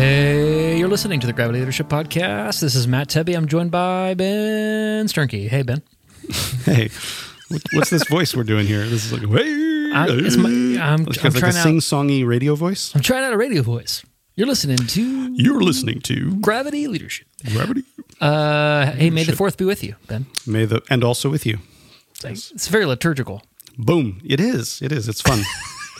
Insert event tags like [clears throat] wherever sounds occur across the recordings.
Hey, you're listening to the Gravity Leadership Podcast. This is Matt Tebbe. I'm joined by Ben Sternke. Hey, Ben. Hey, what's this voice we're doing here? This is like, hey, I- it's my- I'm- Like I'm like trying a sing-songy radio voice. I'm trying out a radio voice. You're listening to You're listening to Gravity Leadership. Gravity. Uh, hey, may the fourth be with you, Ben. May the and also with you. It's, it's very liturgical. Boom! It is. It is. It's fun. [laughs]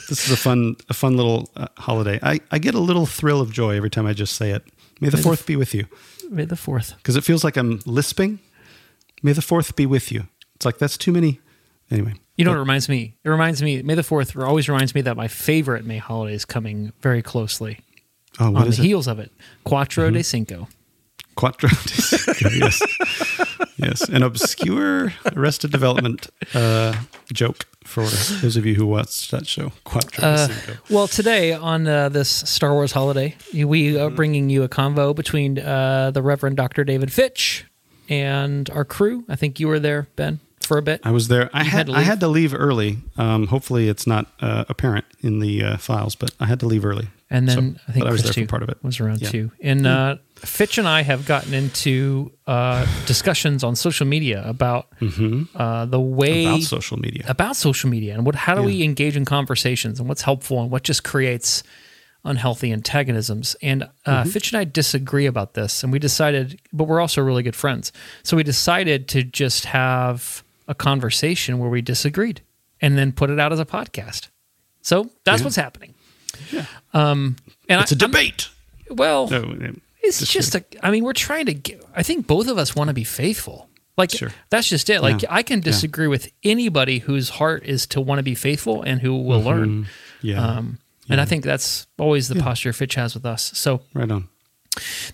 this is a fun, a fun little uh, holiday. I, I get a little thrill of joy every time I just say it. May the fourth be with you, May the fourth. because it feels like I'm lisping. May the fourth be with you. It's like that's too many. Anyway, You know what it reminds me? It reminds me, May the 4th always reminds me that my favorite May holiday is coming very closely oh, what on is the it? Mm-hmm. heels of it. Quattro de Cinco. Quattro. De Cinco, yes, [laughs] yes, an obscure Arrested Development uh, joke for those of you who watched that show. Uh, well, today on uh, this Star Wars holiday, we are bringing you a convo between uh, the Reverend Dr. David Fitch and our crew. I think you were there, Ben, for a bit. I was there. I had, had to I leave? had to leave early. Um, hopefully, it's not uh, apparent in the uh, files, but I had to leave early. And then So- I think I was Christy there for part of it. was around Yeah. too. And uh, Fitch and I have gotten into uh, discussions on social media about uh, the way Mm-hmm. about social media. about social media and what how do we engage in conversations and what's helpful and what just creates unhealthy antagonisms. And uh, Mm-hmm. Fitch and I disagree about this, and we decided, but we're also really good friends, so we decided to just have a conversation where we disagreed, and then put it out as a podcast. So that's what's happening. Um, and it's a I- I'm- debate. well, No, it's just a. I mean, we're trying to. Get, I think both of us want to be faithful. Like Sure. that's just it. Like Yeah. I can disagree with anybody whose heart is to want to be faithful and who will Mm-hmm. learn. yeah, Um, And I think that's always the posture Fitch has with us. So right on.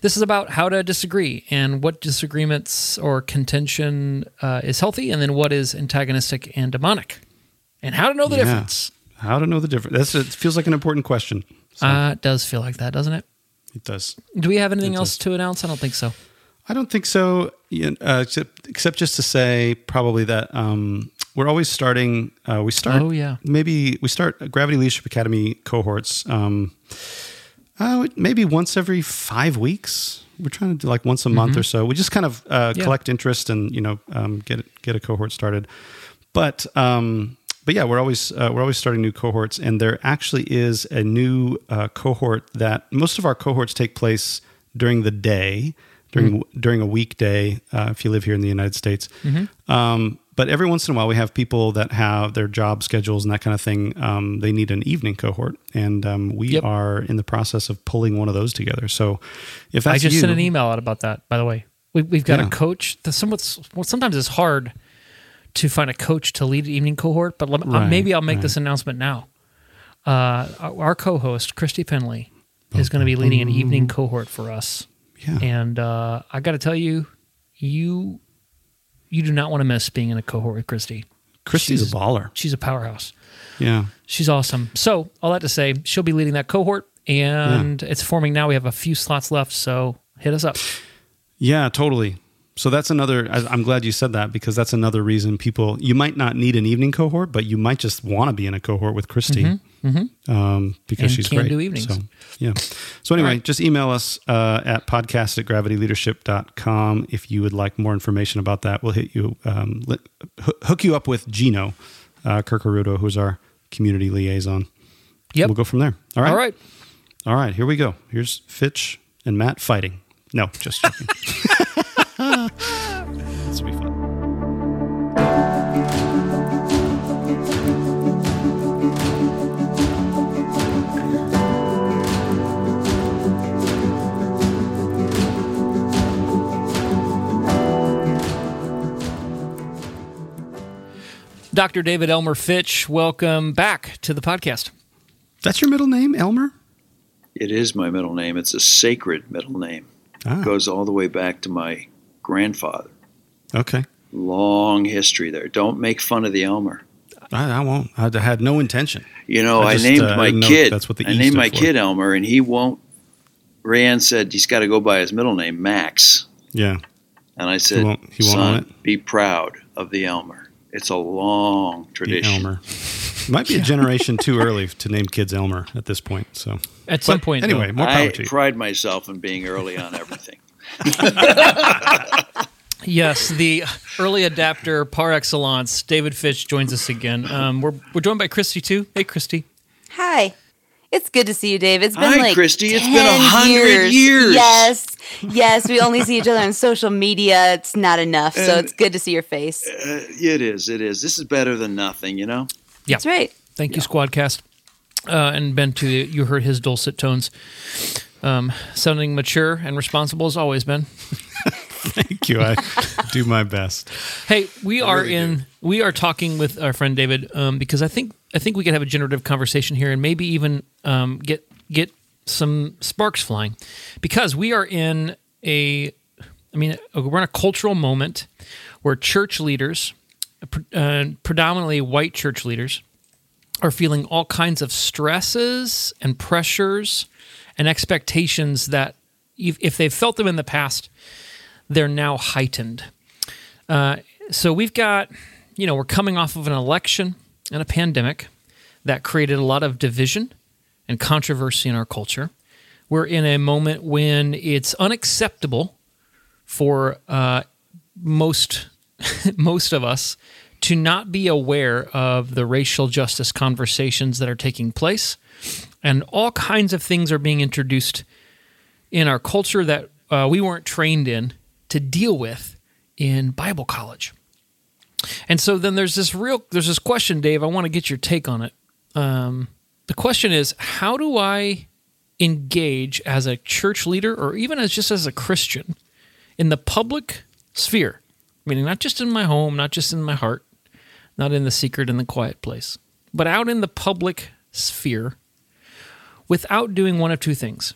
this is about how to disagree and what disagreements or contention uh, is healthy, and then what is antagonistic and demonic, and how to know the Yeah. difference. How to know the difference? That's it. Feels like an important question. So Uh, it does feel like that, doesn't it? It does. Do we have anything It else does. to announce? I don't think so. I don't think so. Uh, except, except just to say, probably that um, we're always starting. Uh, we start. Oh, yeah. Maybe we start Gravity Leadership Academy cohorts. Um, uh, maybe once every five weeks. We're trying to do like once a month or so. We just kind of uh, Yeah. collect interest and you know um, get get a cohort started. But um, but yeah, we're always uh, we're always starting new cohorts, and there actually is a new uh, cohort that most of our cohorts take place during the day, during during a weekday uh, if you live here in the United States. Um, but every once in a while, we have people that have their job schedules and that kind of thing. Um, they need an evening cohort, and um, we Yep. are in the process of pulling one of those together. So, if that's I just you, sent an email out about that. By the way, we, we've got Yeah. a coach. Somewhat well, sometimes it's hard to find a coach to lead an evening cohort, but let, uh, Right, maybe I'll make right. this announcement now. Uh, our, co-host Christy Penley is going to be leading an evening cohort for us, yeah, and uh, I got to tell you, you you do not want to miss being in a cohort with Christy. Christy's she's- a baller. She's a powerhouse. Yeah, She's awesome. So all that to say, she'll be leading that cohort, and it's forming now. We have a few slots left, so hit us up. Yeah, totally. So that's another. I'm glad you said that because that's another reason people. You might not need an evening cohort, but you might just want to be in a cohort with Christy um, because And she's can great. do evenings. So yeah. So anyway, right. just email us uh, at podcast at gravityleadership.com if you would like more information about that. We'll hit you, um, hoo- hook you up with Gino uh, Kirkarudo, who's our community liaison. Yep. We'll go from there. All right. All right. All right, here we go. Here's Fitch and Matt fighting. No, just joking. [laughs] this will be fun. Dr. David Elmer Fitch, welcome back to the podcast. That's your middle name, Elmer? It is my middle name. It's a sacred middle name. Ah, goes all the way back to my grandfather. okay. Long history there. Don't make fun of the Elmer. I, I won't. I had no intention. You know, I I, named uh, my didn't kid. that's what the I E named my for. kid Elmer, and he won't. Rayanne said he's got to go by his middle name, Max. Yeah. And I said, won't- he won't son, be proud of the Elmer. It's a long The tradition. Elmer. [laughs] Might be a generation too [laughs] early to name kids Elmer at this point. So At some But point, anyway, though. more I to you. pride myself in being early on everything. Yes, the early adapter par excellence, David Fitch joins us again. Um, we're we're joined by Christy too. Hey, Christy. Hi. It's good to see you, Dave. It's been Hi, like Christy. It's 10 been a hundred years. Yes, yes. We only see each other on social media. It's not enough, so it's good to see your face. Uh, it is. It is. This is better than nothing, you know? Yeah. That's right. Thank you, Squadcast. Uh, and Ben, too, you heard his dulcet tones. Um, sounding mature and responsible as always, been. thank you. I do my best. Hey, we are in. We are talking with our friend David um, because I think I think we could have a generative conversation here and maybe even um, get get some sparks flying because we are in a. I mean, we're in a cultural moment where church leaders, uh, predominantly white church leaders, are feeling all kinds of stresses and pressures and expectations that, if, they've felt them in the past, they're now heightened. Uh, so we've got, you know, we're coming off of an election and a pandemic that created a lot of division and controversy in our culture. We're in a moment when it's unacceptable for uh, most [laughs] most of us to not be aware of the racial justice conversations that are taking place, and all kinds of things are being introduced in our culture that uh, we weren't trained in to deal with in Bible college. And so then there's this real there's this question, Dave. I want to get your take on it. Um, the question is, how do I engage as a church leader or even as just as a Christian in the public sphere? Meaning not just in my home, not just in my heart, not in the secret and the quiet place, but out in the public sphere without doing one of two things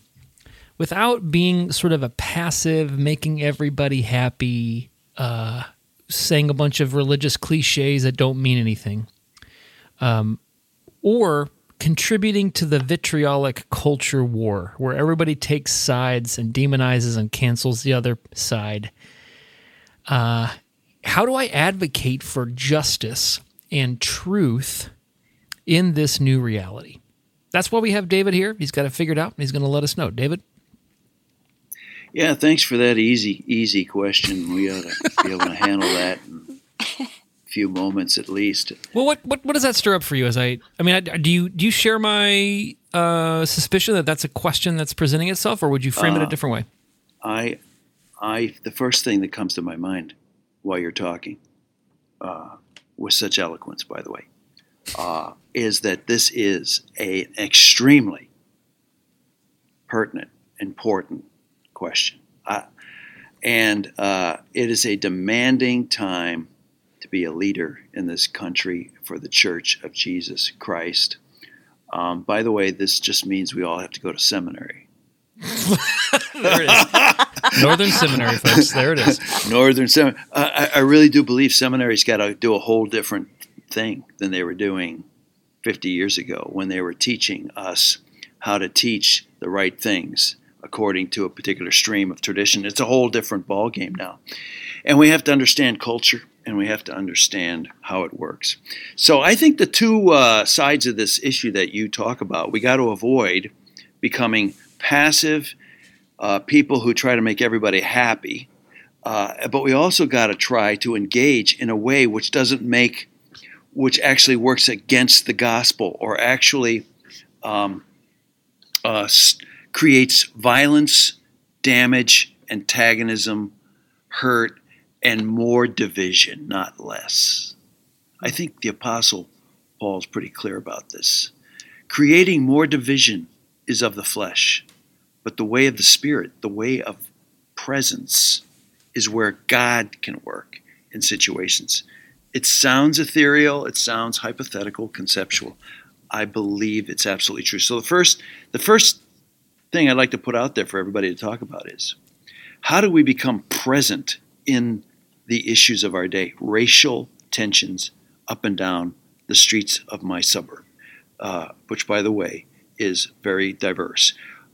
without being sort of a passive, making everybody happy, uh, saying a bunch of religious cliches that don't mean anything, um, or contributing to the vitriolic culture war where everybody takes sides and demonizes and cancels the other side. Uh, how do I advocate for justice and truth in this new reality? That's why we have David here. He's got it figured out and he's going to let us know. David? Yeah, thanks for that easy, easy question. We ought to be able to handle that in a few moments at least. Well, what, what what does that stir up for you? As I, I mean, I, do you do you share my uh, suspicion that that's a question that's presenting itself, or would you frame it a Uh, different way? I, I the first thing that comes to my mind while you're talking, uh, with such eloquence, by the way, uh, is that this is a, an extremely pertinent, important question, uh, and uh, it is a demanding time to be a leader in this country for the Church of Jesus Christ. Um, by the way, this just means we all have to go to seminary. [laughs] there it is. Northern Seminary, folks. There it is. Northern Seminary. Uh, I, I really do believe seminaries got to do a whole different thing than they were doing 50 years ago when they were teaching us how to teach the right things according to a particular stream of tradition. It's a whole different ballgame now. And we have to understand culture and we have to understand how it works. So I think the two uh, sides of this issue that you talk about, we got to avoid becoming passive uh, people who try to make everybody happy. Uh, but we also got to try to engage in a way which doesn't make, which actually works against the gospel or actually um, uh, creates violence, damage, antagonism, hurt, and more division, not less. I think the Apostle Paul is pretty clear about this. Creating more division is of the flesh, but the way of the Spirit, the way of presence, is where God can work in situations. It sounds ethereal, it sounds hypothetical, conceptual. I believe it's absolutely true. So the first the first thing I'd like to put out there for everybody to talk about is how do we become present in the issues of our day, racial tensions up and down the streets of my suburb, uh, which, by the way, is very diverse.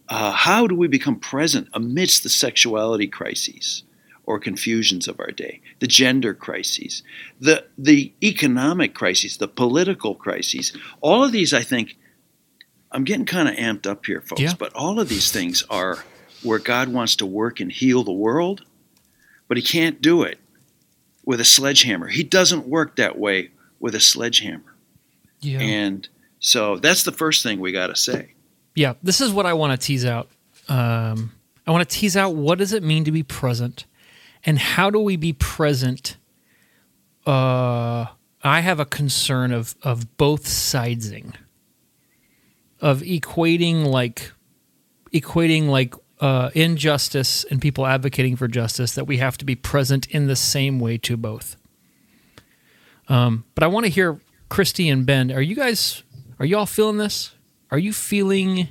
Uh, how do we become present amidst the sexuality crises or confusions of our day, the gender crises, the, the economic crises, the political crises? All of these, I think, I'm getting kind of amped up here, folks, Yeah. but all of these things are where God wants to work and heal the world, but He can't do it with a sledgehammer. He doesn't work that way with a sledgehammer. Yeah. And so that's the first thing we got to say. Yeah, this is what I want to tease out. Um, I want to tease out what does it mean to be present, and how do we be present? Uh, I have a concern of of both sidesing, of equating like equating like uh, injustice and people advocating for justice that we have to be present in the same way to both. Um, but I want to hear Christy and Ben. Are you guys? Are you all feeling this? Are you feeling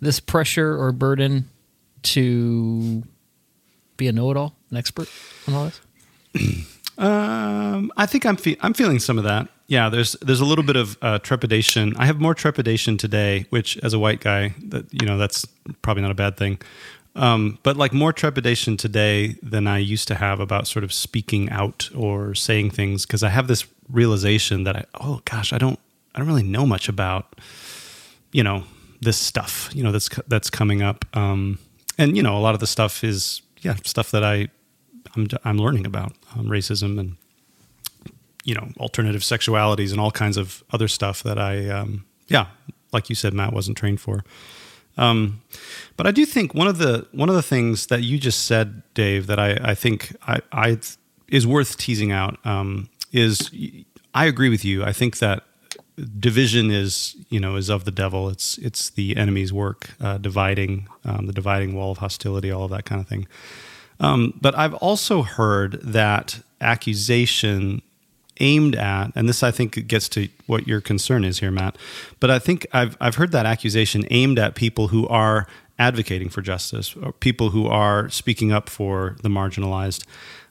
this pressure or burden to be a know-it-all, an expert on all this? [clears throat] Um, I think I'm fe- I'm feeling some of that. Yeah, there's there's a little bit of uh, trepidation. I have more trepidation today, which as a white guy, that you know that's probably not a bad thing. Um, but like more trepidation today than I used to have about sort of speaking out or saying things because I have this realization that I oh gosh I don't I don't really know much about you know this stuff you know that's that's coming up um, and you know a lot of the stuff is yeah stuff that I I'm I'm learning about um, racism and you know alternative sexualities and all kinds of other stuff that I um, yeah like you said Matt wasn't trained for. Um, but I do think one of the one of the things that you just said, Dave, that I, I think I, I is worth teasing out um, is I agree with you. I think that division is you know is of the devil. It's it's the enemy's work, uh, dividing um, the dividing wall of hostility, all of that kind of thing. Um, but I've also heard that accusation aimed at, and this I think gets to what your concern is here, Matt. But I think I've I've heard that accusation aimed at people who are advocating for justice, or people who are speaking up for the marginalized,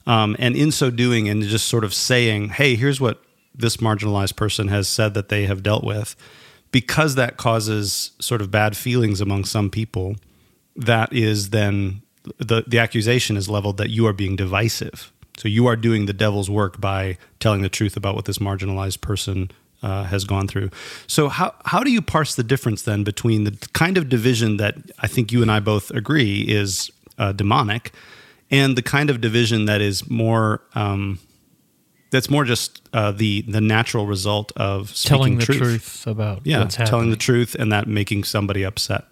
um, and in so doing, and just sort of saying, "Hey, here's what this marginalized person has said that they have dealt with," because that causes sort of bad feelings among some people. That is then the the accusation is leveled that you are being divisive. So you are doing the devil's work by telling the truth about what this marginalized person uh, has gone through. So how how do you parse the difference then between the kind of division that I think you and I both agree is uh, demonic, and the kind of division that is more um, that's more just uh, the the natural result of speaking Telling the truth. truth, about Yeah, what's happening. telling the truth and that making somebody upset.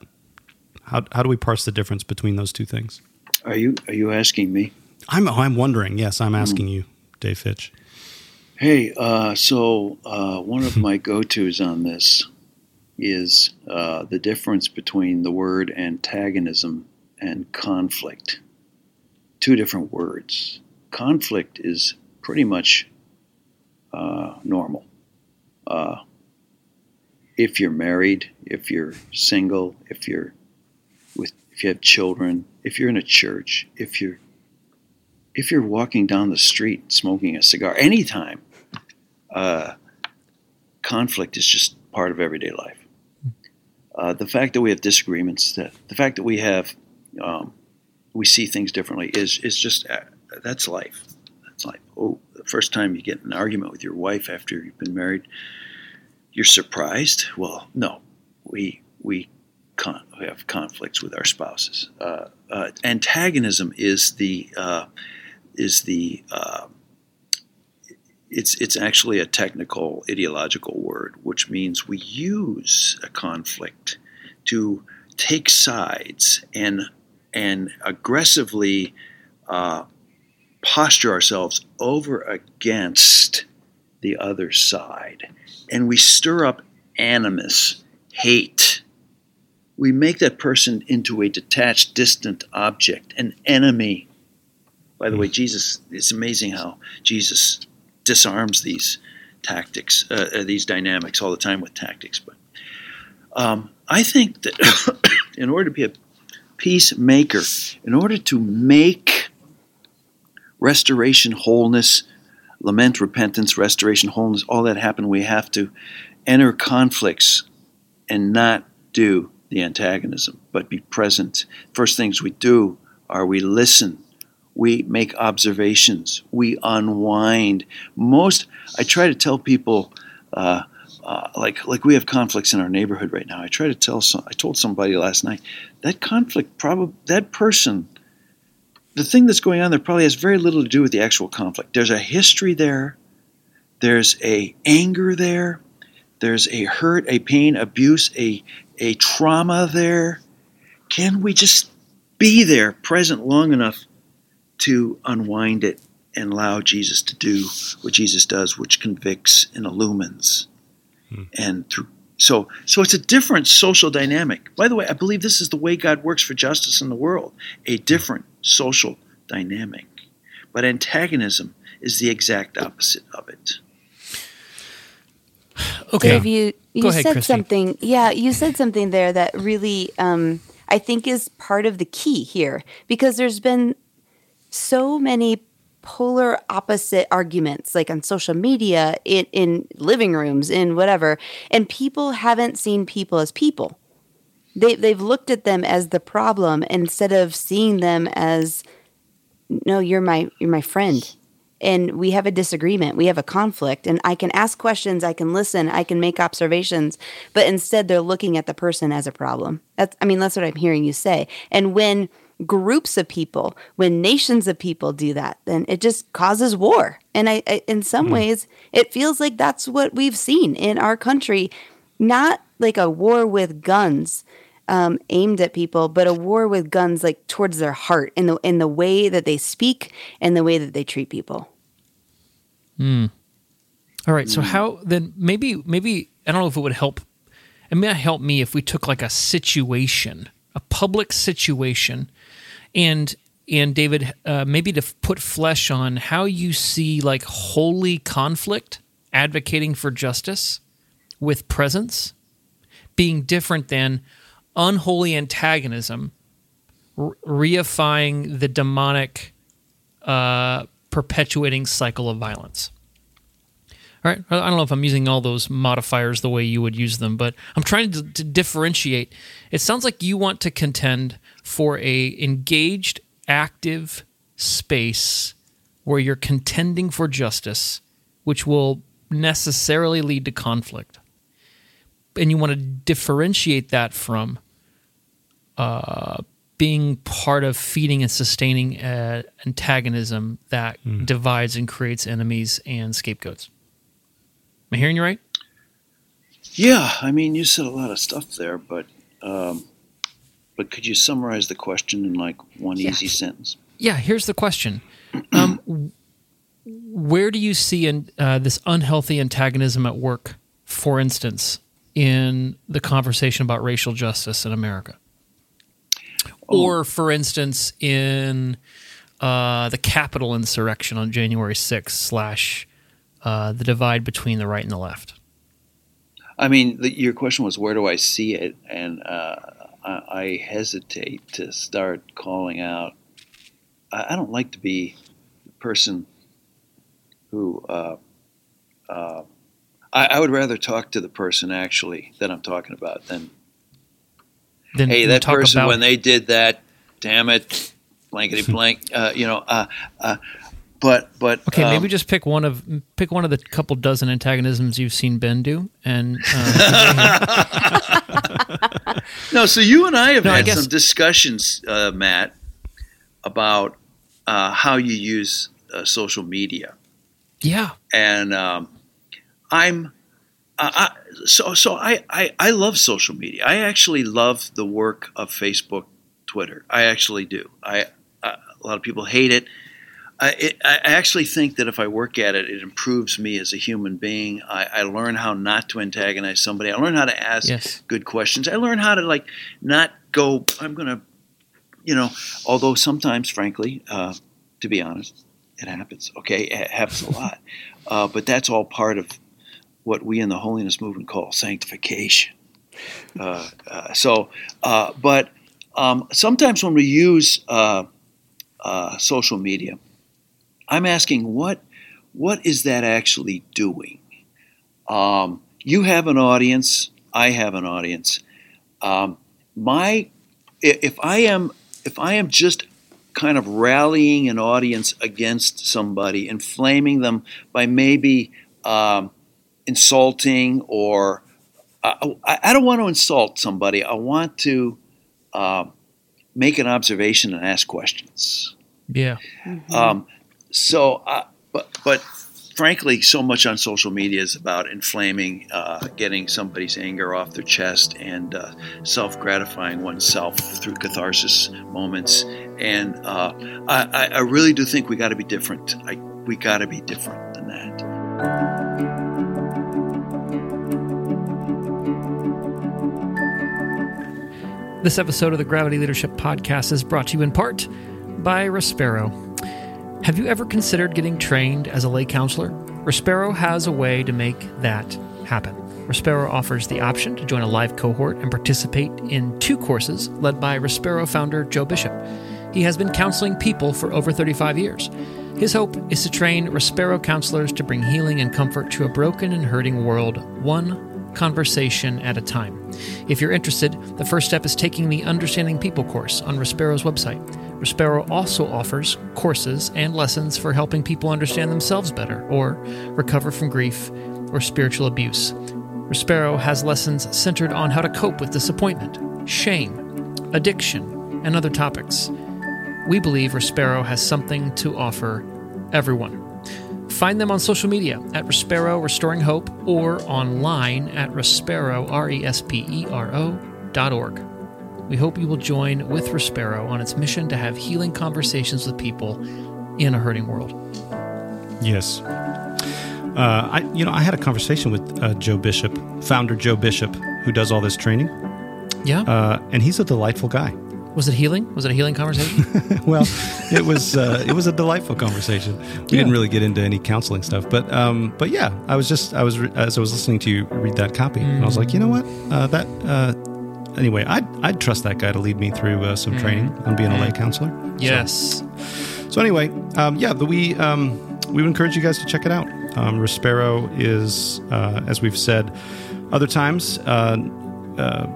How how do we parse the difference between those two things? Are you are you asking me? I'm I'm wondering. Yes, I'm asking you, Dave Fitch. Hey, uh, so uh, one of my [laughs] go-tos on this is uh, the difference between the word antagonism and conflict. Two different words. Conflict is pretty much uh, normal. Uh, if you're married, if you're single, if you're if you have children, if you're in a church, if you're if you're walking down the street smoking a cigar, anytime, uh, conflict is just part of everyday life. Uh, the fact that we have disagreements, that the fact that we have um, we see things differently is is just uh, that's life. That's life. Oh, the first time you get an argument with your wife after you've been married, you're surprised. Well, no, we we, con- have conflicts with our spouses. Uh, uh, antagonism is the uh, is the uh, it's it's actually a technical ideological word, which means we use a conflict to take sides and and aggressively uh, posture ourselves over against the other side, and we stir up animus, hate. We make that person into a detached, distant object, an enemy. By the way, Jesus, it's amazing how Jesus disarms these tactics, uh, uh, these dynamics all the time with tactics. But um, I think that [coughs] in order to be a peacemaker, in order to make restoration, wholeness, lament, repentance, restoration, wholeness, all that happen, we have to enter conflicts and not do the antagonism, but be present. First things we do are we listen we make observations, we unwind. Most, I try to tell people, uh, uh, like like we have conflicts in our neighborhood right now. I try to tell some. I told somebody last night that conflict probably that person, the thing that's going on there probably has very little to do with the actual conflict. There's a history there. There's a anger there. There's a hurt, a pain, abuse, a a trauma there. Can we just be there, present long enough to unwind it and allow Jesus to do what Jesus does, which convicts and illumines. Hmm. And through so so it's a different social dynamic. By the way, I believe this is the way God works for justice in the world, a different social dynamic. But antagonism is the exact opposite of it. Okay. Dave, you, you ahead, said Christy. something. Yeah, you said something there that really um, I think is part of the key here because there's been so many polar opposite arguments like on social media in, in living rooms in whatever and people haven't seen people as people they, they've looked at them as the problem instead of seeing them as no you're my you're my friend and we have a disagreement we have a conflict and i can ask questions i can listen i can make observations but instead they're looking at the person as a problem that's i mean that's what i'm hearing you say and when groups of people, when nations of people do that, then it just causes war. And I, I in some mm. ways, it feels like that's what we've seen in our country, not like a war with guns. Um, aimed at people, but a war with guns like towards their heart in the in the way that they speak and the way that they treat people. Hmm. All right. So how then? Maybe maybe I don't know if it would help. It may help me if we took like a situation, a public situation, and and David, uh, maybe to put flesh on how you see like holy conflict, advocating for justice with presence, being different than unholy antagonism, reifying the demonic, uh, perpetuating cycle of violence. All right, I don't know if I'm using all those modifiers the way you would use them, but I'm trying to, to differentiate. It sounds like you want to contend for a engaged, active space where you're contending for justice, which will necessarily lead to conflict. And you want to differentiate that from uh, being part of feeding and sustaining uh, antagonism that mm. divides and creates enemies and scapegoats. Am I hearing you right? Yeah, I mean, you said a lot of stuff there, but um, but could you summarize the question in like one yeah. easy sentence? Yeah, here's the question. Um, [clears throat] where do you see in, uh, this unhealthy antagonism at work, for instance, in the conversation about racial justice in America? Oh. Or, for instance, in uh, the Capitol insurrection on January 6th, slash uh, the divide between the right and the left? I mean, the, your question was where do I see it, and uh, I, I, hesitate to start calling out. I, I, don't like to be the person who. Uh, uh, I, I, would rather talk to the person actually that I'm talking about than. Then hey, that person about- when they did that, damn it, blankety [laughs] blank. Uh, you know, uh, uh, but but okay, um, maybe just pick one of pick one of the couple dozen antagonisms you've seen Ben do, and uh, [laughs] [laughs] no. So you and I have no, had I some discussions, uh, Matt, about uh, how you use uh, social media. Yeah, and um, I'm I, so so I, I I love social media. I actually love the work of Facebook, Twitter. I actually do. I a lot of people hate it I, it, I, actually think that if I work at it, it improves me as a human being. I, I learn how not to antagonize somebody. I learn how to ask yes. good questions. I learn how to like not go. I'm gonna, you know. Although sometimes, frankly, uh, to be honest, it happens. Okay, it happens a lot. Uh, but that's all part of what we in the holiness movement call sanctification. Uh, uh so, uh, but um, sometimes when we use uh, social media I'm asking what what is that actually doing? Um, you have an audience. I have an audience. Um, my if I am if I am just kind of rallying an audience against somebody, inflaming them by maybe um, insulting or uh, I, I, don't want to insult somebody. I want to uh, make an observation and ask questions. Yeah. Mm-hmm. Um, so, uh, but but frankly, so much on social media is about inflaming, uh, getting somebody's anger off their chest, and uh, self gratifying oneself through catharsis moments. And uh, I, I, really do think we got to be different. I, we got to be different than that. This episode of the Gravity Leadership Podcast is brought to you in part by Respero. Have you ever considered getting trained as a lay counselor? Respero has a way to make that happen. Respero offers the option to join a live cohort and participate in two courses led by Respero founder Joe Bishop. He has been counseling people for over 35 years. His hope is to train Respero counselors to bring healing and comfort to a broken and hurting world, one conversation at a time. If you're interested, the first step is taking the Understanding People course on Respero's website. Respero also offers courses and lessons for helping people understand themselves better or recover from grief or spiritual abuse. Respero has lessons centered on how to cope with disappointment, shame, addiction, and other topics. We believe Respero has something to offer everyone. Find them on social media at Respero Restoring Hope or online at Respero, R E S P E R O, dot org. We hope you will join with Respero on its mission to have healing conversations with people in a hurting world. Yes. Uh, I, you know, I had a conversation with uh, Joe Bishop, founder Joe Bishop, who does all this training. Yeah. Uh, and he's a delightful guy. Was it healing? Was it a healing conversation? [laughs] well, it was. Uh, it was a delightful conversation. We yeah. didn't really get into any counseling stuff, but um, but yeah, I was just I was as I was listening to you read that copy, mm. and I was like, you know what, uh, that uh, anyway, I'd, I'd trust that guy to lead me through uh, some mm. training on being a lay counselor. Yes. So, so anyway, um, yeah, the, we um, we would encourage you guys to check it out. Um, Respero is, uh, as we've said other times, uh, uh,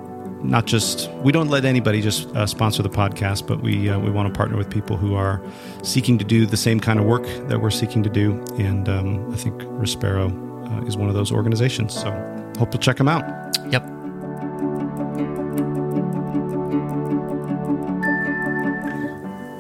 not just we don't let anybody just uh, sponsor the podcast, but we uh, we want to partner with people who are seeking to do the same kind of work that we're seeking to do, and um, I think Respero uh, is one of those organizations. So hope you'll check them out.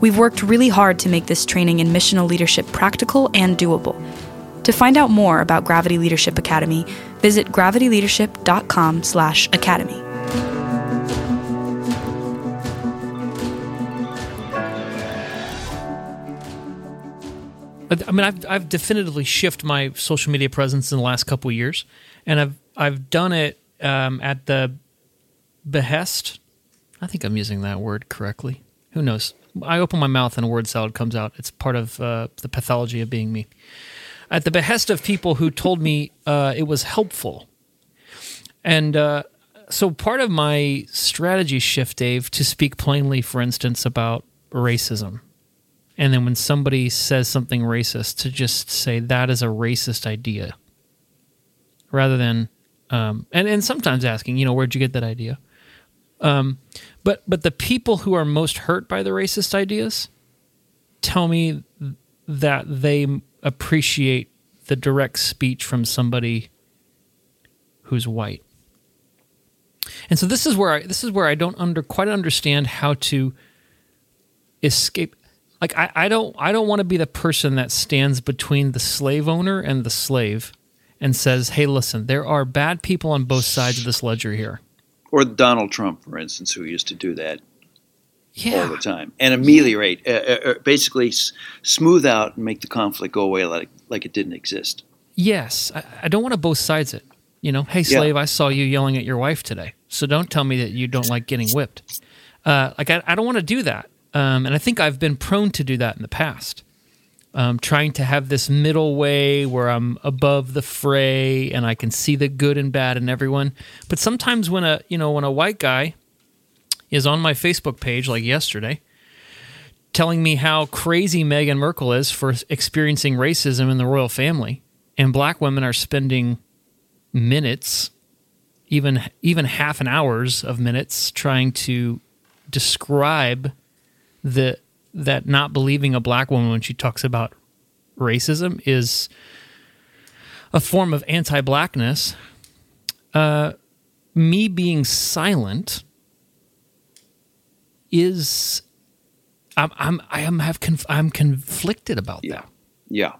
We've worked really hard to make this training in missional leadership practical and doable. To find out more about Gravity Leadership Academy, visit gravityleadership.com/academy. I mean, I've I've definitively shifted my social media presence in the last couple years, and I've I've done it um, at the behest. I think I'm using that word correctly. Who knows? I open my mouth and a word salad comes out. It's part of uh, the pathology of being me. At the behest of people who told me uh, it was helpful, and uh, so part of my strategy shift, Dave, to speak plainly, for instance, about racism and then when somebody says something racist to just say that is a racist idea rather than um, and and sometimes asking you know where'd you get that idea um, but but the people who are most hurt by the racist ideas tell me that they appreciate the direct speech from somebody who's white and so this is where I this is where I don't under quite understand how to escape like I, I don't I don't want to be the person that stands between the slave owner and the slave and says, "Hey, listen, there are bad people on both sides of this ledger here." Or Donald Trump, for instance, who used to do that yeah. all the time and ameliorate, uh, uh, uh basically s- smooth out and make the conflict go away like like it didn't exist. Yes, I, I don't want to both sides it. You know, hey slave, yeah. I saw you yelling at your wife today, so don't tell me that you don't like getting whipped. Uh, like I, I don't want to do that. Um, and I think I've been prone to do that in the past. Um, trying to have this middle way where I'm above the fray and I can see the good and bad in everyone. But sometimes when a you know when a white guy is on my Facebook page like yesterday, telling me how crazy Meghan Markle is for experiencing racism in the royal family, and black women are spending minutes, even even half an hours of minutes trying to describe the that not believing a black woman when she talks about racism is a form of anti-blackness. Uh, me being silent is I'm I'm I am have conf- I'm conflicted about yeah. that. Yeah,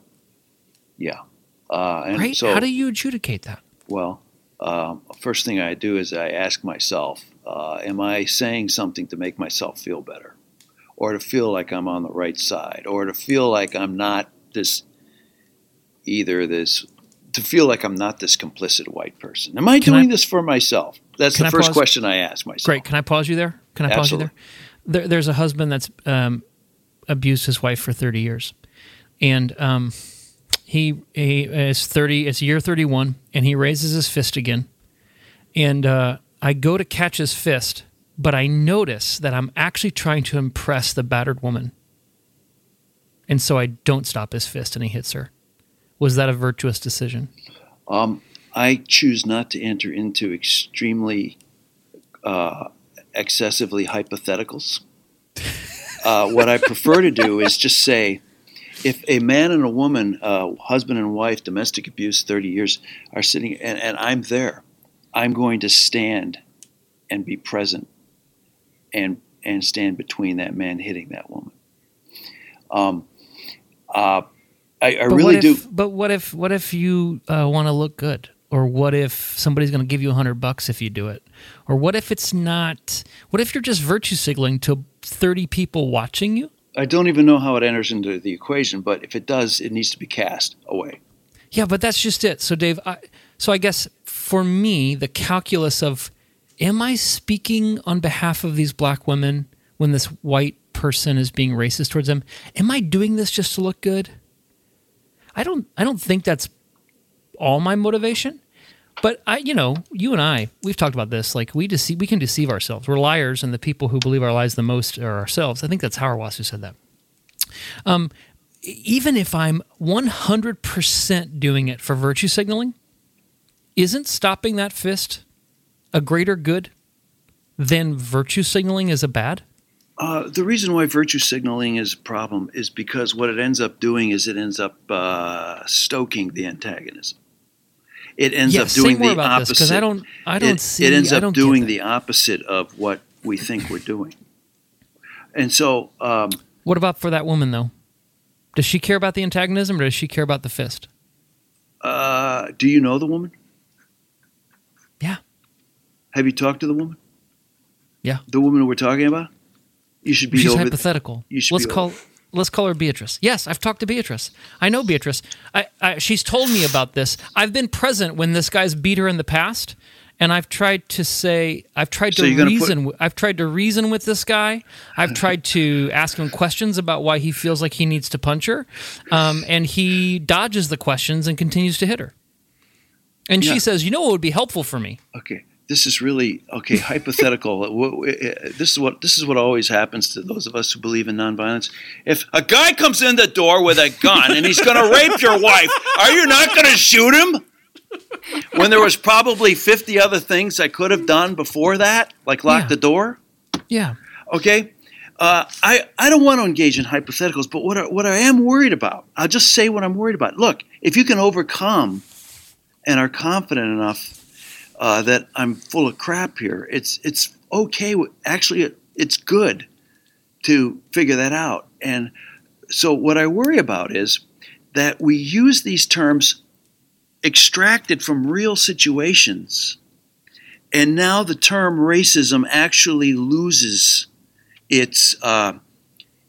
yeah. Uh, right? So, How do you adjudicate that? Well, uh, first thing I do is I ask myself, uh, am I saying something to make myself feel better? Or to feel like I'm on the right side, or to feel like I'm not this either this to feel like I'm not this complicit white person. Am I can doing I, this for myself? That's the I first pause? question I ask myself. Great. Can I pause you there? Can I pause you there? there? There's a husband that's um, abused his wife for 30 years, and um, he, he is 30. It's year 31, and he raises his fist again, and uh, I go to catch his fist, but I notice that I'm actually trying to impress the battered woman. And so I don't stop his fist and he hits her. Was that a virtuous decision? Um, I choose not to enter into extremely uh, excessively hypotheticals. [laughs] Uh, what I prefer to do is just say, if a man and a woman, uh, husband and wife, domestic abuse, 30 years, are sitting, and, and I'm there, I'm going to stand and be present and and stand between that man hitting that woman. Um, uh, I, I really if, do. But what if what if you uh, want to look good, or what if somebody's going to give you a hundred bucks if you do it, or what if it's not? What if you're just virtue signaling to thirty people watching you? I don't even know how it enters into the equation, but if it does, it needs to be cast away. Yeah, but that's just it. So, Dave, I, so I guess for me, the calculus of am I speaking on behalf of these black women when this white person is being racist towards them? Am I doing this just to look good? I don't I don't think that's all my motivation. But I, you know, you and I, we've talked about this. Like we deceive, we can deceive ourselves. We're liars, and the people who believe our lies the most are ourselves. I think that's Hauerwas who said that. Um, even if I'm 100% doing it for virtue signaling, isn't stopping that fist a greater good than virtue signaling is a bad? Uh, the reason why virtue signaling is a problem is because what it ends up doing is it ends up uh, stoking the antagonism. It ends yeah, up doing the opposite. I don't, I don't it, see. It ends up doing the opposite of what we think we're doing. And so, um, what about for that woman though? Does she care about the antagonism, or does she care about the fist? Uh, do you know the woman? Have you talked to the woman? Yeah. The woman we're talking about? You should be She's over hypothetical. you should let's be call over. let's call her Beatrice. Yes, I've talked to Beatrice. I know Beatrice. I, I, she's told me about this. I've been present when this guy's beat her in the past, and I've tried to say I've tried So to reason. with I've tried to reason with this guy. I've [laughs] tried to ask him questions about why he feels like he needs to punch her, um, and he dodges the questions and continues to hit her. And Yeah. she says, "You know what would be helpful for me." Okay. This is really okay. [laughs] Hypothetical. W- uh, this is what this is what always happens to those of us who believe in nonviolence. If a guy comes in the door with a gun and he's going [laughs] to rape your wife, are you not going to shoot him? When there was probably fifty other things I could have done before that, like lock Yeah. the door. Yeah. Okay. Uh, I, I don't want to engage in hypotheticals, but what I, what I am worried about, I'll just say what I'm worried about. Look, if you can overcome and are confident enough uh, that I'm full of crap here, it's it's okay. Actually, it, it's good to figure that out. And so, what I worry about is that we use these terms extracted from real situations, and now the term racism actually loses its uh,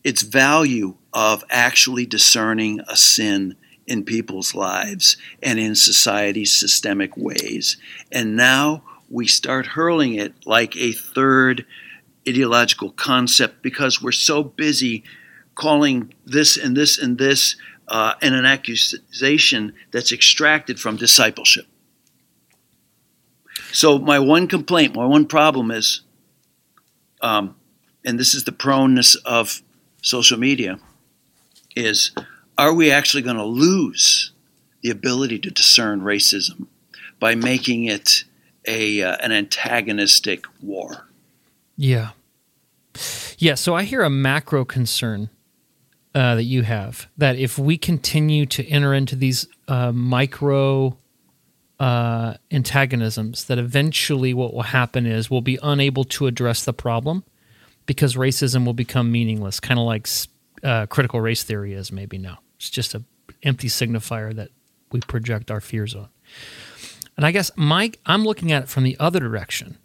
its value of actually discerning a sin in people's lives and in society's systemic ways. And now we start hurling it like a third ideological concept because we're so busy calling this and this and this uh, and an accusation that's extracted from discipleship. So my one complaint, my one problem is, um, and this is the proneness of social media, is are we actually going to lose the ability to discern racism by making it a uh, an antagonistic war? Yeah. Yeah. So I hear a macro concern uh, that you have that if we continue to enter into these uh, micro uh, antagonisms, that eventually what will happen is we'll be unable to address the problem because racism will become meaningless, kind of like uh, critical race theory is maybe now. It's just a empty signifier that we project our fears on. And I guess Mike, I'm looking at it from the other direction.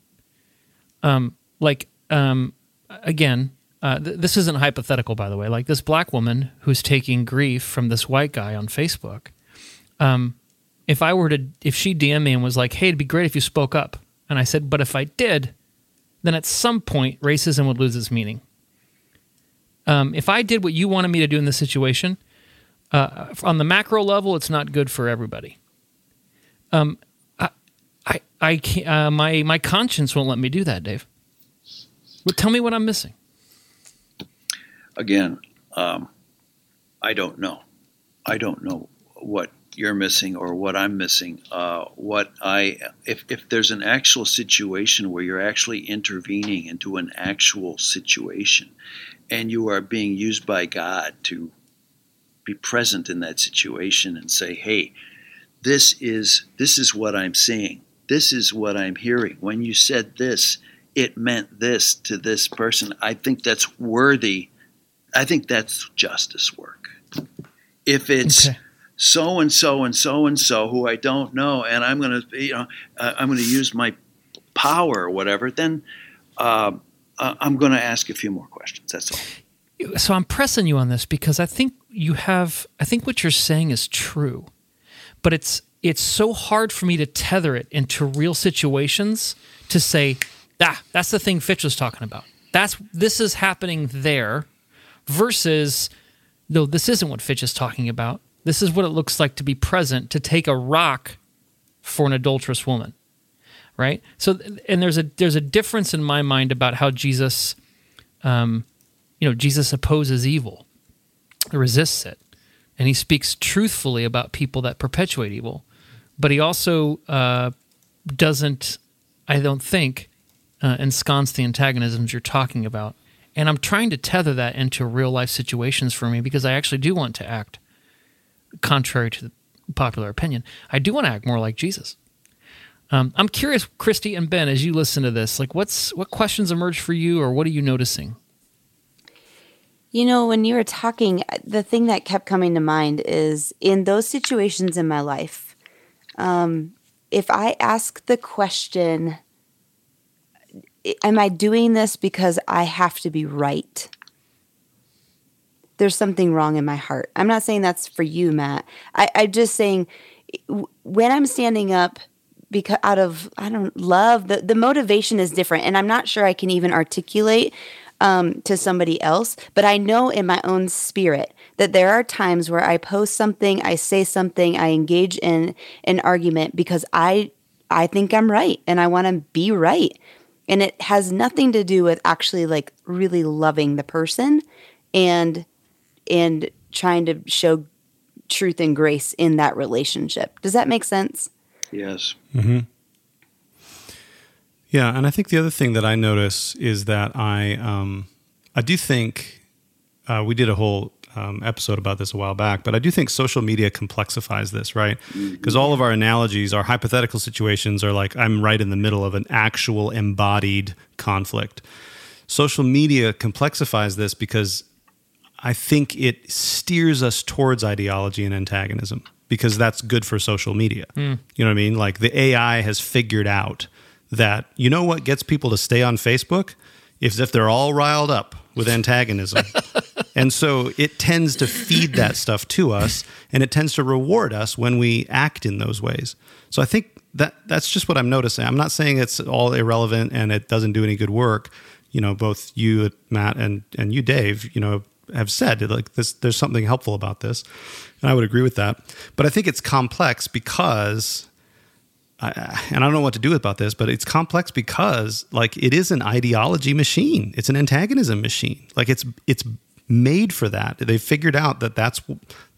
Um, like um, again, uh, th- this isn't hypothetical, by the way. Like this black woman who's taking grief from this white guy on Facebook. Um, if I were to, if she DM me and was like, "Hey, it'd be great if you spoke up," and I said, "But if I did," then at some point racism would lose its meaning. Um, if I did what you wanted me to do in this situation, uh, on the macro level, it's not good for everybody. Um, I, I, I can't, uh, my my conscience won't let me do that, Dave. Well, tell me what I'm missing. Again, um, I don't know. I don't know what you're missing or what I'm missing. Uh, what I if if there's an actual situation where you're actually intervening into an actual situation, and you are being used by God to be present in that situation and say, "Hey, this is this is what I'm seeing. This is what I'm hearing. When you said this, it meant this to this person. I think that's worthy. I think that's justice work. If it's Okay. so and so and so and so who I don't know, and I'm going to, you know, uh, I'm going to use my power or whatever, then uh, uh, I'm going to ask a few more questions. That's all. so I'm pressing you on this because I think you have I think what you're saying is true. But it's it's so hard for me to tether it into real situations to say, ah, that's the thing Fitch was talking about. That's this is happening there versus no, this isn't what Fitch is talking about. This is what it looks like to be present, to take a rock for an adulterous woman. Right? So and there's a there's a difference in my mind about how Jesus um, you know, Jesus opposes evil, resists it, and he speaks truthfully about people that perpetuate evil. But he also uh, doesn't, I don't think, uh, ensconce the antagonisms you're talking about And I'm trying to tether that into real life situations for me because I actually do want to act contrary to the popular opinion. I do want to act more like Jesus. Um, I'm curious, Christy and Ben, as you listen to this, like what's what questions emerge for you, or what are you noticing? You know, when you were talking, the thing that kept coming to mind is in those situations in my life, um, if I ask the question, Am I doing this because I have to be right? There's something wrong in my heart. I'm not saying that's for you, Matt. I, I'm just saying when I'm standing up because out of I don't love the the motivation is different, and I'm not sure I can even articulate um, to somebody else. But I know in my own spirit that there are times where I post something, I say something, I engage in an argument because I I think I'm right and I want to be right. And it has nothing to do with actually like really loving the person and and trying to show truth and grace in that relationship. Does that make sense? Yes. Mm-hmm. Yeah, and I think the other thing that I notice is that I um, I do think uh, we did a whole um, episode about this a while back, but I do think social media complexifies this, right? Because mm-hmm. all of our analogies, our hypothetical situations are like I'm right in the middle of an actual embodied conflict. Social media complexifies this because I think it steers us towards ideology and antagonism because that's good for social media. Mm. You know what I mean? Like the AI has figured out that you know what gets people to stay on Facebook is if they're all riled up with antagonism. [laughs] and so it tends to feed that stuff to us and it tends to reward us when we act in those ways. So I think that that's just what I'm noticing. I'm not saying it's all irrelevant and it doesn't do any good work. You know, both you, Matt, and and you, Dave, you know, have said like this there's something helpful about this and i would agree with that but i think it's complex because I, and i don't know what to do about this but it's complex because like it is an ideology machine. It's an antagonism machine. Like it's it's made for that. They've figured out that that's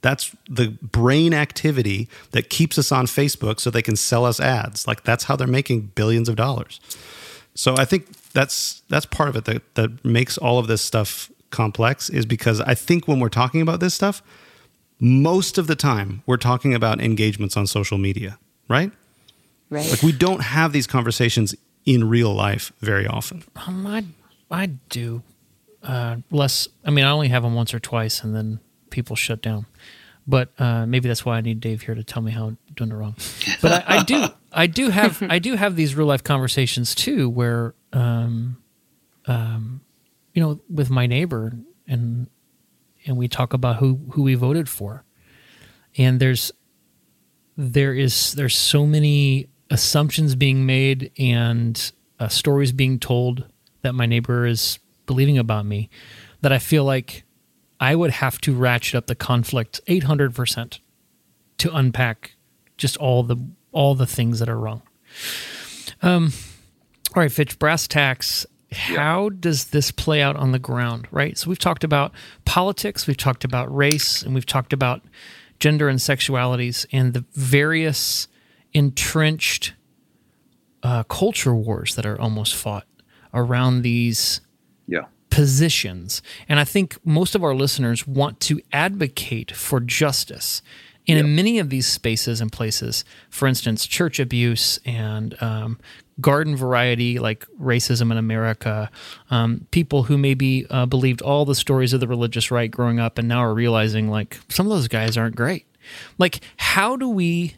that's the brain activity that keeps us on facebook so they can sell us ads. Like that's how they're making billions of dollars. So i think that's that's part of it that, that makes all of this stuff complex is because I think when we're talking about this stuff, most of the time we're talking about engagements on social media, right? Right. Like we don't have these conversations in real life very often. Um, I, I do uh, less. I mean, I only have them once or twice, and then people shut down. But uh, maybe that's why I need Dave here to tell me how I'm doing it wrong. [laughs] But I, I do, I do have, I do have these real life conversations too, where um, um, you know, with my neighbor and and we talk about who who we voted for. And there's there is there's so many assumptions being made and uh, stories being told that my neighbor is believing about me that I feel like I would have to ratchet up the conflict 800% to unpack just all the all the things that are wrong. Um all right, Fitch, brass tacks how does this play out on the ground, right? So we've talked about politics, we've talked about race, and we've talked about gender and sexualities and the various entrenched uh, culture wars that are almost fought around these yeah. positions. And I think most of our listeners want to advocate for justice. And in many of these spaces and places, for instance, church abuse and um, garden variety like racism in America, um, people who maybe uh, believed all the stories of the religious right growing up and now are realizing like some of those guys aren't great. Like, how do we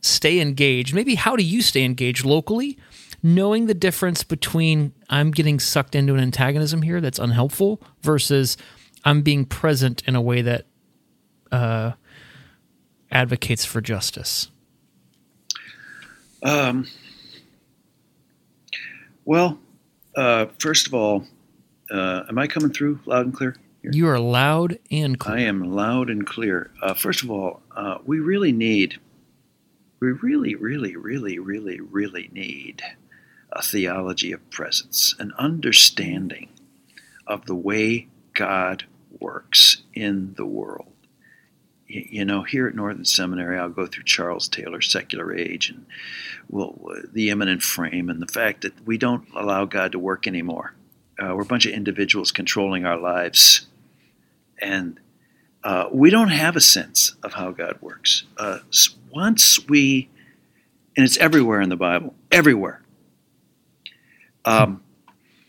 stay engaged? Maybe how do you stay engaged locally? Knowing the difference between I'm getting sucked into an antagonism here that's unhelpful versus I'm being present in a way that uh, advocates for justice. Um, well, uh, first of all, uh, am I coming through loud and clear? Here? You are loud and clear. I am loud and clear. Uh, first of all, uh, we really need, we really, really, really, really, really need a theology of presence, an understanding of the way God works in the world you know, here at Northern Seminary, I'll go through Charles Taylor's Secular Age and well, the immanent frame and the fact that we don't allow God to work anymore. uh, we're a bunch of individuals controlling our lives, and uh, we don't have a sense of how God works. Uh, once we, and it's everywhere in the Bible, everywhere. Um,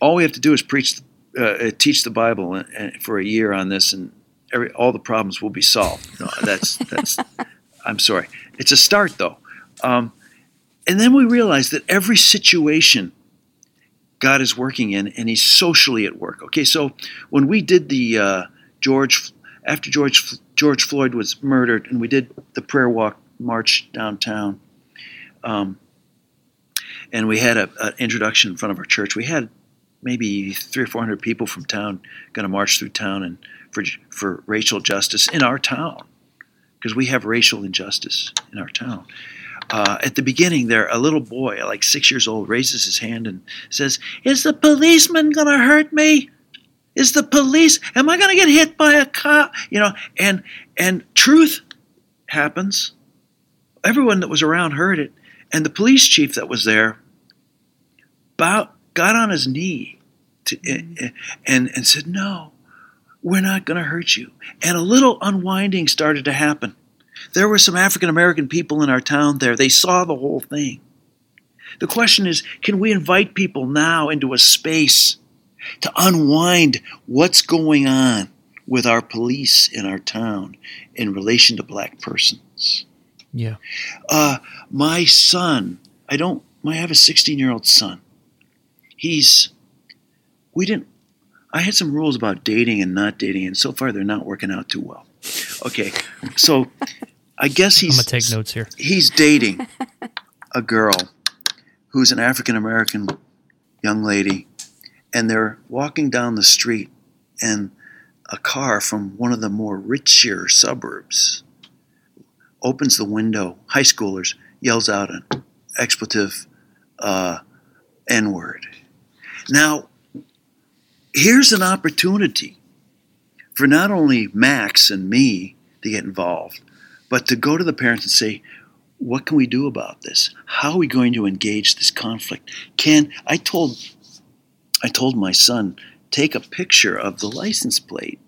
all we have to do is preach, uh, teach the Bible for a year on this, and every, all the problems will be solved. No, that's that's. [laughs] I'm sorry. It's a start though, um, and then we realize that every situation God is working in, and He's socially at work. Okay, so when we did the uh, George after George George Floyd was murdered, and we did the prayer walk march downtown, um, and we had an introduction in front of our church. We had maybe three or four hundred people from town going to march through town and for for racial justice in our town, because we have racial injustice in our town. Uh, at the beginning, there a little boy, like six years old, raises his hand and says, "Is the policeman going to hurt me?" Is the police? Am I going to get hit by a cop? You know, and and truth happens. Everyone that was around heard it, and the police chief that was there bowed, got on his knee to, eh, mm-hmm. eh, and and said, "No, we're not going to hurt you." And a little unwinding started to happen. There were some African American people in our town there. They saw the whole thing. The question is, can we invite people now into a space to unwind what's going on with our police in our town in relation to black persons. Yeah. Uh, my son, I don't, I have a 16 year old son. He's, we didn't, I had some rules about dating and not dating, and so far they're not working out too well. Okay, so I guess he's. [laughs] I'm gonna take notes here. He's dating a girl who's an African American young lady and they're walking down the street, and a car from one of the more richer suburbs opens the window. High schoolers yells out an expletive uh, N word. Now, here's an opportunity for not only Max and me to get involved, but to go to the parents and say, what can we do about this? How are we going to engage this conflict? Can I told I told my son, take a picture of the license plate.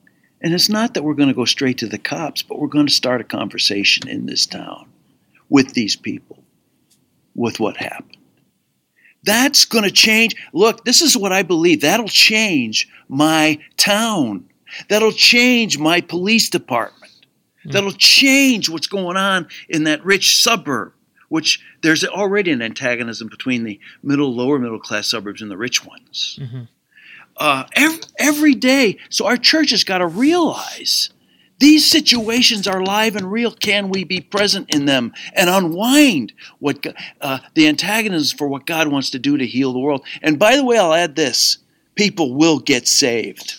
And it's not that we're going to go straight to the cops, but we're going to start a conversation in this town with these people, with what happened. That's going to change. Look, this is what I believe. That'll change my town. That'll change my police department. Mm. That'll change what's going on in that rich suburb which there's already an antagonism between the middle, lower middle class suburbs and the rich ones. Mm-hmm. Uh, every, every day. So our church has got to realize these situations are live and real. Can we be present in them and unwind what uh, the antagonism for what God wants to do to heal the world? And by the way, I'll add this: people will get saved.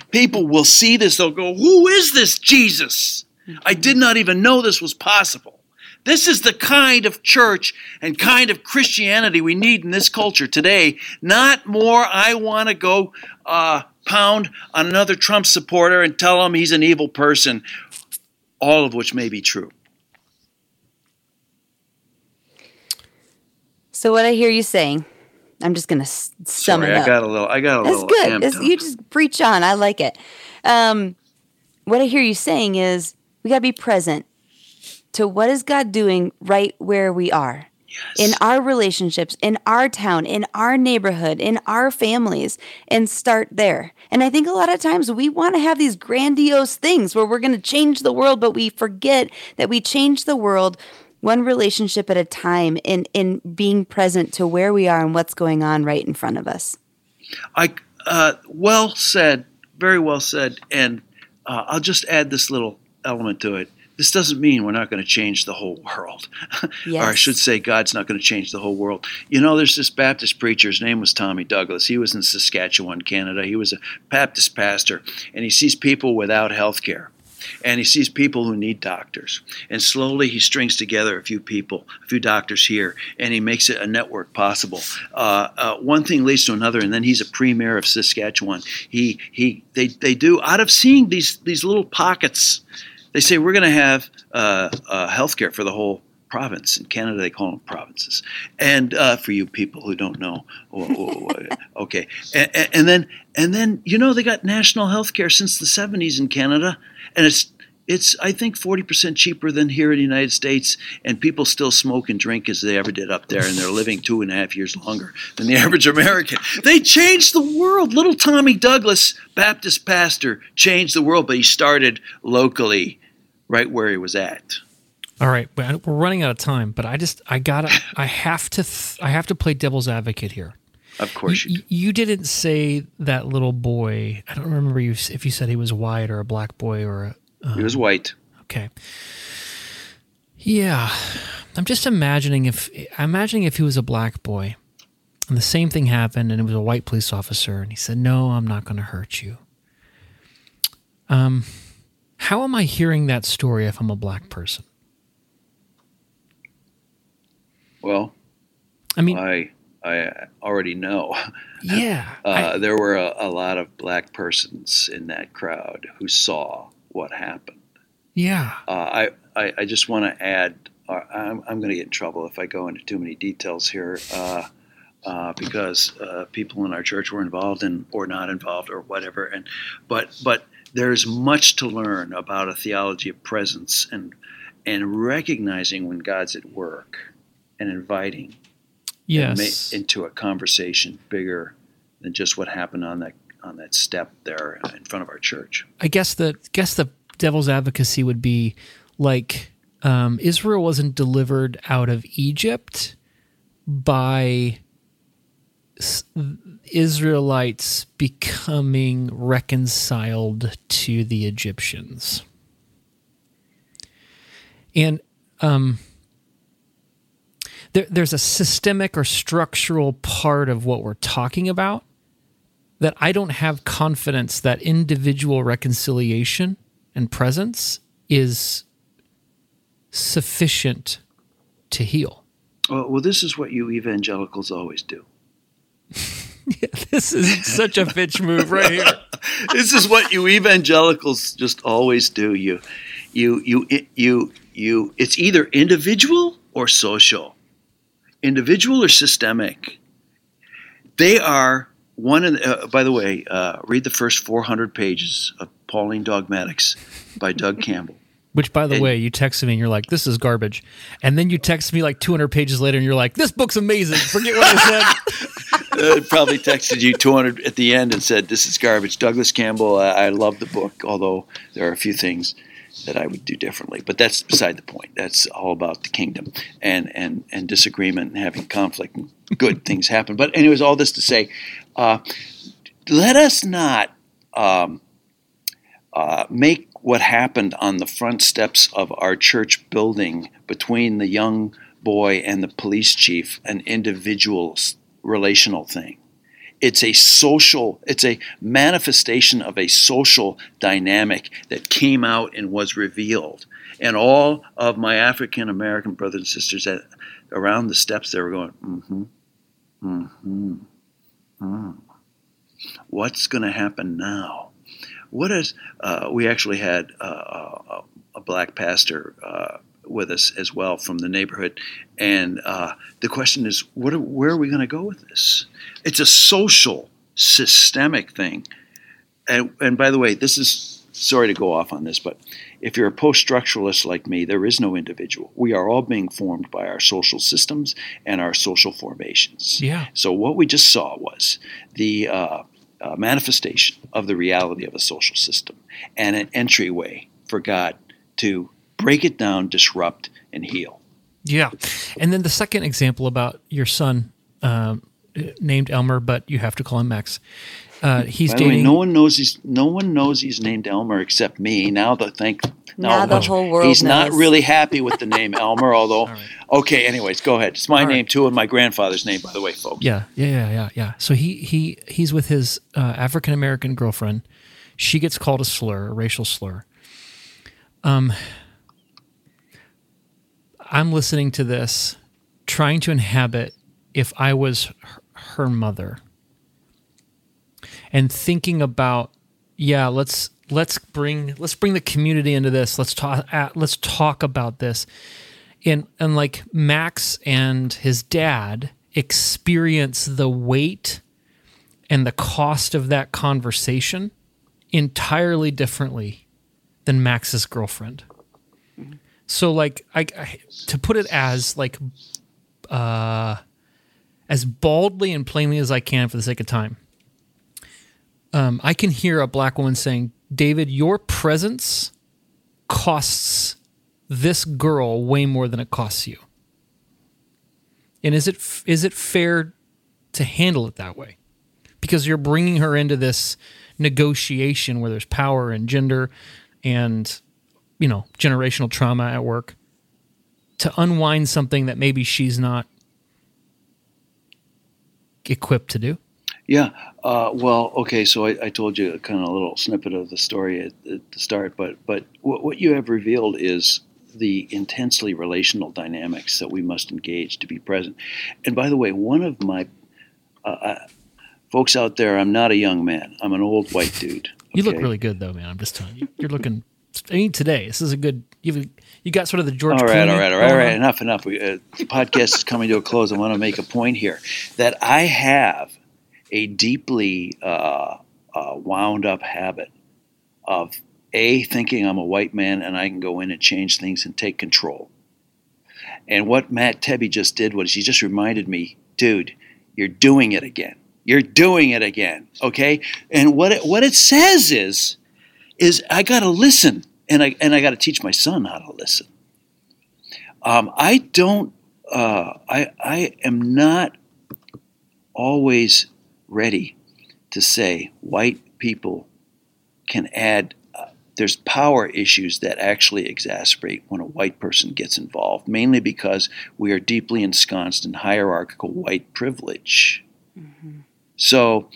[laughs] people will see this. They'll go, "Who is this Jesus? I did not even know this was possible." This is the kind of church and kind of Christianity we need in this culture today. Not more, I want to go uh, pound on another Trump supporter and tell him he's an evil person, all of which may be true. So, what I hear you saying, I'm just going to sum Sorry, it up. I got a little. I got a little. That's little. good. you just preach on. I like it. Um, what I hear you saying is we got to be present to what is God doing right where we are. Yes. In our relationships, in our town, in our neighborhood, in our families, and start there. And I think a lot of times we want to have these grandiose things where we're going to change the world, but we forget that we change the world one relationship at a time in in being present to where we are and what's going on right in front of us. I uh, well said, very well said, and uh, I'll just add this little element to it this doesn't mean we're not going to change the whole world. Yes. [laughs] or I should say, God's not going to change the whole world. You know, there's this Baptist preacher. His name was Tommy Douglas. He was in Saskatchewan, Canada. He was a Baptist pastor, and he sees people without health care. And he sees people who need doctors. And slowly he strings together a few people, a few doctors here, and he makes it a network possible. Uh, uh, one thing leads to another, and then he's a premier of Saskatchewan. He, he, they, they do, out of seeing these, these little pockets they say we're going to have uh, uh, health care for the whole province. In Canada, they call them provinces. And uh, for you people who don't know, [laughs] okay. And, and, then, and then, you know, they got national health care since the 70s in Canada, and it's it's I think 40% cheaper than here in the United States, and people still smoke and drink as they ever did up there, and they're living two and a half years longer than the [laughs] average American. They changed the world. Little Tommy Douglas, Baptist pastor, changed the world, but he started locally, right where he was at. All right, we're running out of time, but I just I gotta I [laughs] have to th- I have to play devil's advocate here. Of course you, you, you didn't say that little boy. I don't remember you if you said he was white or a black boy or a. Um, he was white. Okay. Yeah, I'm just imagining if I'm imagining if he was a black boy, and the same thing happened, and it was a white police officer, and he said, "No, I'm not going to hurt you." Um, how am I hearing that story if I'm a black person? Well, I mean, I I already know. Yeah, [laughs] uh, I, there were a, a, lot of black persons in that crowd who saw what happened. Yeah, uh, I, I, I just want to add. Uh, I'm I'm going to get in trouble if I go into too many details here. Uh, uh, because uh, people in our church were involved and or not involved or whatever, and but but there's much to learn about a theology of presence and and recognizing when God's at work and inviting yes. into a conversation bigger than just what happened on that on that step there in front of our church. I guess the guess the devil's advocacy would be like um, Israel wasn't delivered out of Egypt by Israelites becoming reconciled to the Egyptians. And um, there, there's a systemic or structural part of what we're talking about that I don't have confidence that individual reconciliation and presence is sufficient to heal. Well, well this is what you evangelicals always do. [laughs] yeah, this is such a bitch move right here. [laughs] this is what you evangelicals just always do. You, you, you, you, you. It's either individual or social individual or systemic, they are one. In, uh, by the way, uh, read the first 400 pages of Pauline Dogmatics by Doug [laughs] Campbell. Which, by the and, way, you texted me and you're like, "This is garbage," and then you text me like 200 pages later and you're like, "This book's amazing." Forget what I said. [laughs] uh, probably texted you 200 at the end and said, "This is garbage." Douglas Campbell, I, I love the book, although there are a few things that I would do differently. But that's beside the point. That's all about the kingdom and and and disagreement and having conflict and good things happen. But anyways, all this to say, uh, let us not um, uh, make what happened on the front steps of our church building between the young boy and the police chief an individual relational thing it's a social it's a manifestation of a social dynamic that came out and was revealed and all of my african american brothers and sisters at, around the steps they were going mm-hmm mm-hmm mm. what's going to happen now what is uh, we actually had uh, a, a, black pastor uh, with us as well from the neighborhood. And uh, the question is, what are, where are we going to go with this? It's a social, systemic thing. And, and by the way, this is sorry to go off on this, but if you're a post structuralist like me, there is no individual. We are all being formed by our social systems and our social formations. Yeah. So what we just saw was the uh, uh, manifestation of the reality of a social system and an entryway for God to break it down, disrupt, and heal. Yeah. And then the second example about your son, um, named Elmer, but you have to call him Max. Uh, he's By dating. Way, no one knows he's no one knows he's named Elmer except me. Now the thank now, now the whole world. He's knows. not really happy with the name Elmer, [laughs] although. right. Okay. Anyways, go ahead. It's my All name right. too, and my grandfather's name, by the way, folks. Yeah, yeah, yeah, yeah, yeah. So he he he's with his uh, African American girlfriend. She gets called a slur, a racial slur. Um, I'm listening to this, trying to inhabit if I was her mother, and thinking about, yeah, let's let's bring let's bring the community into this. Let's talk let's talk about this, and and like Max and his dad experience the weight and the cost of that conversation entirely differently than Max's girlfriend. So like I, I to put it as like uh as baldly and plainly as I can for the sake of time. Um, I can hear a black woman saying, "David, your presence costs this girl way more than it costs you." And is it is it fair to handle it that way? Because you're bringing her into this negotiation where there's power and gender and you know generational trauma at work to unwind something that maybe she's not equipped to do. Yeah. Uh, well, okay. So I, I, told you kind of a little snippet of the story at, at the start, but but what, what you have revealed is the intensely relational dynamics that we must engage to be present. And by the way, one of my uh, uh, folks out there, I'm not a young man. I'm an old white dude. Okay? You look really good, though, man. I'm just telling you. You're looking. I mean, today this is a good. You you got sort of the George. All right, Clooney all right, all right, all right. Enough, enough. We, uh, the podcast is coming to a close. I want to make a point here that I have a deeply uh, uh, wound up habit of a thinking I'm a white man and I can go in and change things and take control. And what Matt Tebbe just did was he just reminded me, dude, you're doing it again. You're doing it again. Okay. And what it, what it says is, is I got to listen and I, and I got to teach my son how to listen. Um, I don't, uh, I, I am not always ready to say white people can add there's power issues that actually exacerbate when a white person gets involved, mainly because we are deeply ensconced in hierarchical white privilege. Mm-hmm. So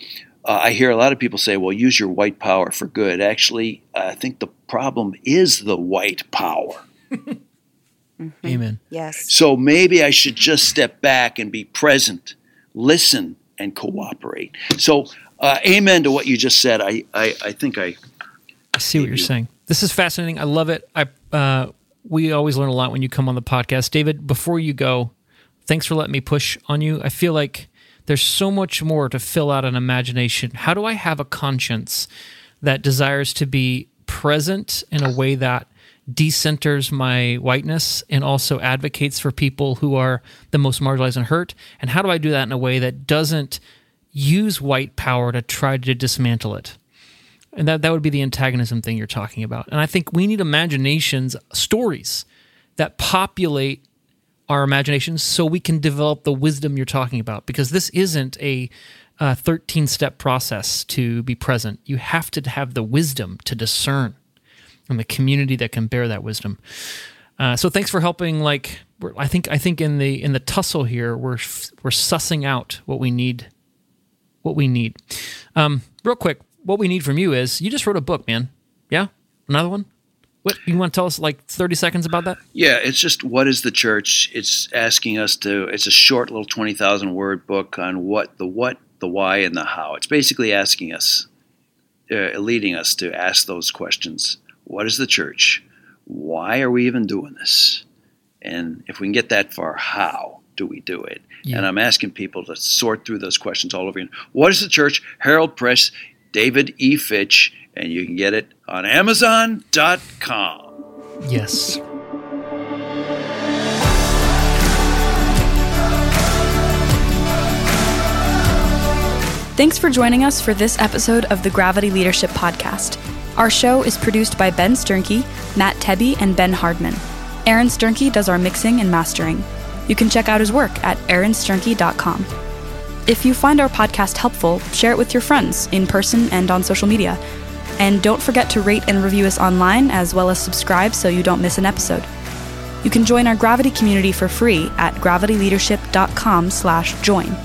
uh, I hear a lot of people say, well, use your white power for good. Actually, I think the problem is the white power. mm-hmm. Amen. Yes. So maybe I should just step back and be present, listen, and cooperate. So, uh, amen to what you just said. I, I, I think I I see what you're saying. This is fascinating. I love it. I uh, we always learn a lot when you come on the podcast. David, before you go, thanks for letting me push on you. I feel like there's so much more to fill out an imagination. How do I have a conscience that desires to be present in a way that decenters my whiteness and also advocates for people who are the most marginalized and hurt? And how do I do that in a way that doesn't use white power to try to dismantle it? And that, that would be the antagonism thing you're talking about. And I think we need imaginations, stories that populate our imaginations so we can develop the wisdom you're talking about. Because this isn't a 13 step process to be present. You have to have the wisdom to discern and the community that can bear that wisdom. Uh, so thanks for helping. Like I think I think in the in the tussle here, we're we're sussing out what we need. What we need. Um, real quick, what we need from you is you just wrote a book, man. Yeah, another one. What you want to tell us like 30 seconds about that? Yeah, it's just what is the church? It's asking us to it's a short little 20,000 word book on what the what, the why and the how. It's basically asking us uh, leading us to ask those questions. What is the church? Why are we even doing this? And if we can get that far, how do we do it? Yeah. And I'm asking people to sort through those questions all over again. What is the church? Herald Press David E. Fitch, and you can get it on Amazon.com. Yes. Thanks for joining us for this episode of the Gravity Leadership Podcast. Our show is produced by Ben Sternke, Matt Tebbe, and Ben Hardman. Aaron Sternke does our mixing and mastering. You can check out his work at aaronsternke.com. If you find our podcast helpful, share it with your friends in person and on social media. And don't forget to rate and review us online as well as subscribe so you don't miss an episode. You can join our Gravity community for free at gravityleadership.com/join.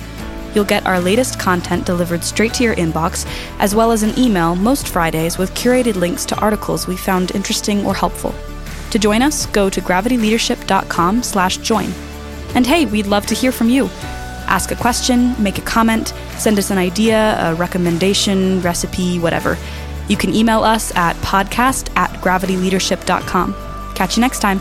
You'll get our latest content delivered straight to your inbox, as well as an email most Fridays with curated links to articles we found interesting or helpful. To join us, go to gravityleadership.com/join. And hey, we'd love to hear from you ask a question, make a comment, send us an idea, a recommendation, recipe, whatever. You can email us at podcast at gravityleadership.com. Catch you next time.